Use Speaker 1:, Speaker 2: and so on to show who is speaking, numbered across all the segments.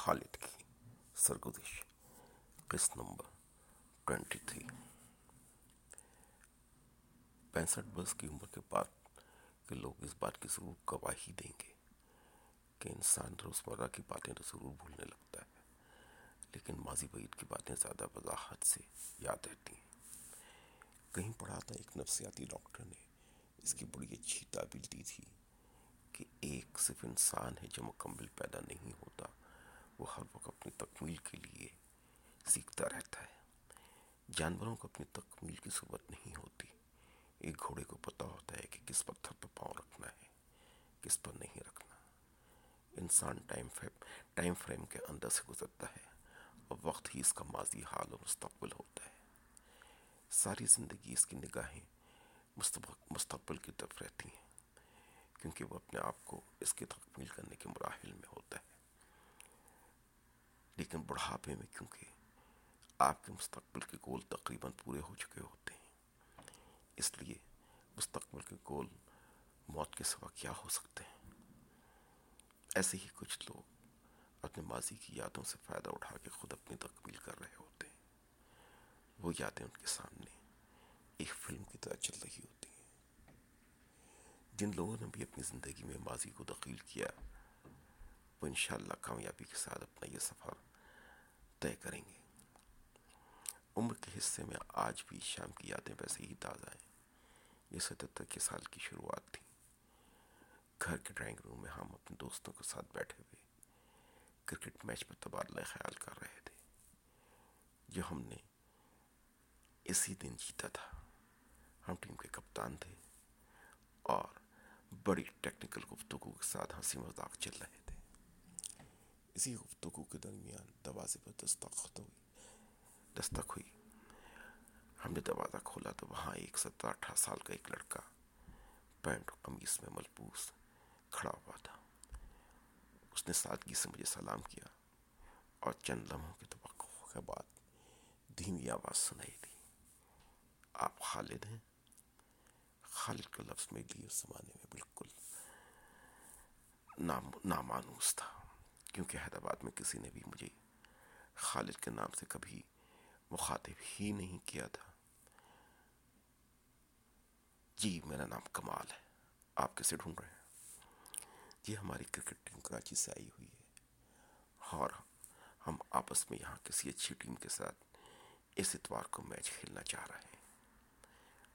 Speaker 1: خالد کی سرگزش۔ قسط number twenty three. پینسٹھ برس کی عمر کے بعد کہ لوگ اس بات کی ضرور گواہی دیں گے کہ انسان روزمرہ کی باتیں تو ضرور بھولنے لگتا ہے، لیکن ماضی بعید کی باتیں زیادہ وضاحت سے یاد رہتی ہیں۔ کہیں پڑھا تھا ایک نفسیاتی ڈاکٹر نے، اس کی بڑی اچھی تعبیر دی تھی کہ ایک صرف انسان ہے جو مکمل پیدا نہیں ہوتا۔ وہ ہر وقت اپنی تکمیل کے لیے سیکھتا رہتا ہے۔ جانوروں کو اپنی تکمیل کی صورت نہیں ہوتی۔ ایک گھوڑے کو پتہ ہوتا ہے کہ کس پتھر پر پاؤں رکھنا ہے، کس پر نہیں رکھنا۔ انسان ٹائم فریم ٹائم فریم کے اندر سے گزرتا ہے۔ اور وقت ہی اس کا ماضی حال اور مستقبل ہوتا ہے۔ ساری زندگی اس کی نگاہیں مستقبل کی طرف رہتی ہیں، کیونکہ وہ اپنے آپ کو اس کی تکمیل کرنے کے مراحل میں ہوتا ہے۔ لیکن بڑھاپے میں کیونکہ آپ کے مستقبل کے گول تقریباً پورے ہو چکے ہوتے ہیں، اس لیے مستقبل کے گول موت کے سوا کیا ہو سکتے ہیں؟ ایسے ہی کچھ لوگ اپنے ماضی کی یادوں سے فائدہ اٹھا کے خود اپنی تکمیل کر رہے ہوتے ہیں۔ وہ یادیں ان کے سامنے ایک فلم کی طرح چل رہی ہوتی ہیں۔ جن لوگوں نے بھی اپنی زندگی میں ماضی کو دخیل کیا، وہ انشاءاللہ کامیابی کے ساتھ اپنا یہ سفر طے کریں گے۔ عمر کے حصے میں آج بھی شام کی یادیں ویسے ہی تازہ ہیں۔ یہ ستتر کے سال کی شروعات تھی۔ گھر کے ڈرائنگ روم میں ہم اپنے دوستوں کے ساتھ بیٹھے ہوئے کرکٹ میچ پر تبادلہ خیال کر رہے تھے۔ جو ہم نے اسی دن جیتا تھا۔ ہم ٹیم کے کپتان تھے اور بڑی ٹیکنیکل گفتگو کے ساتھ ہنسی مذاق چل رہے تھے۔ اسی گفتگو کے درمیان دروازے پر دستخط ہوئی دستک ہوئی ہم نے دروازہ کھولا تو وہاں ایک سترہ اٹھارہ سال کا ایک لڑکا پینٹ قمیص میں ملبوس کھڑا ہوا تھا اس نے سادگی سے مجھے سلام کیا اور چند لمحوں کے توقع کے بعد دھیمی آواز سنائی دی آپ خالد ہیں خالد کا لفظ میرے لیے اس زمانے میں بالکل نام نامانوس تھا کیونکہ حیدرآباد میں کسی نے بھی مجھے خالد کے نام سے کبھی مخاطب ہی نہیں کیا تھا۔ جی میرا نام کمال ہے۔ آپ کیسے ڈھونڈ رہے ہیں؟ جی ہماری کرکٹ ٹیم کراچی سے آئی ہوئی ہے۔ اور ہم آپس میں یہاں کسی اچھی ٹیم کے ساتھ اس اتوار کو میچ کھیلنا چاہ رہے ہیں۔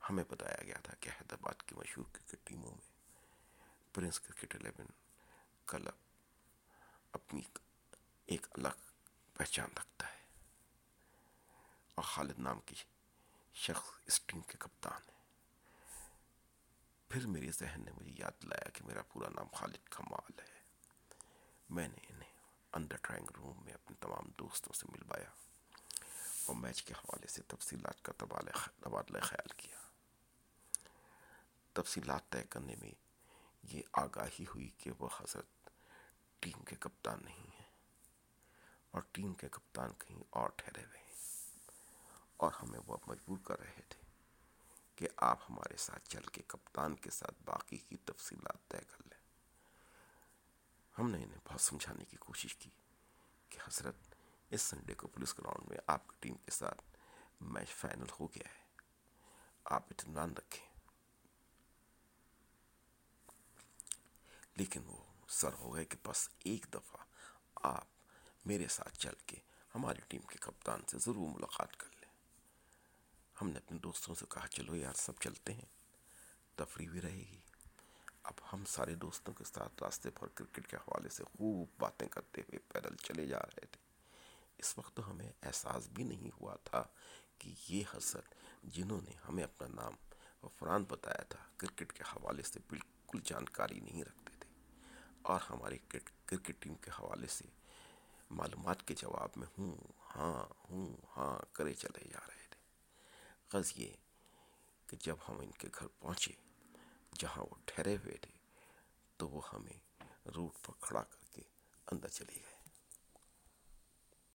Speaker 1: ہمیں بتایا گیا تھا کہ حیدرآباد کی مشہور کرکٹ ٹیموں میں پرنس کرکٹ الیون، کلب اپنی ایک الگ پہچان رکھتا ہے۔ اور خالد نام کی شخص اس ٹیم کے کپتان ہے۔ پھر میرے ذہن نے مجھے یاد دلایا کہ میرا پورا نام خالد کمال ہے۔ میں نے انہیں اندر ڈرائنگ روم میں اپنے تمام دوستوں سے ملوایا اور میچ کے حوالے سے تفصیلات کا تبادلہ خیال کیا۔ تفصیلات طے کرنے میں یہ آگاہی ہوئی کہ وہ حضرت ٹیم کے کپتان نہیں ہیں۔ اور ٹیم کے کپتان کہیں اور ٹھہرے ہوئے ہیں۔ اور ہمیں وہ مجبور کر رہے تھے کہ آپ ہمارے ساتھ چل کے کپتان کے ساتھ باقی کی تفصیلات طے کر لیں۔ ہم نے انہیں بہت سمجھانے کی کوشش کی کہ حضرت، اس سنڈے کو پولیس گراؤنڈ میں آپ کی ٹیم کے ساتھ میچ فائنل ہو گیا ہے۔ آپ اطمینان رکھیں۔ لیکن وہ سر ہو گئے کہ بس ایک دفعہ آپ میرے ساتھ چل کے ہماری ٹیم کے کپتان سے ضرور ملاقات کر لیں۔ ہم نے اپنے دوستوں سے کہا، چلو یار، سب چلتے ہیں۔ تفریح بھی رہے گی۔ اب ہم سارے دوستوں کے ساتھ راستے پر کرکٹ کے حوالے سے خوب باتیں کرتے ہوئے پیدل چلے جا رہے تھے۔ اس وقت تو ہمیں احساس بھی نہیں ہوا تھا کہ یہ حضرت جنہوں نے ہمیں اپنا نام فران بتایا تھا، کرکٹ کے حوالے سے بالکل جانکاری نہیں رکھتے۔ اور ہماری کرکٹ ٹیم کے حوالے سے معلومات کے جواب میں ہوں ہاں ہوں ہاں کرے چلے جا رہے تھے۔ غز یہ کہ جب ہم ان کے گھر پہنچے، جہاں وہ ٹھہرے ہوئے تھے، تو وہ ہمیں روٹ پر کھڑا کر کے اندر چلے گئے۔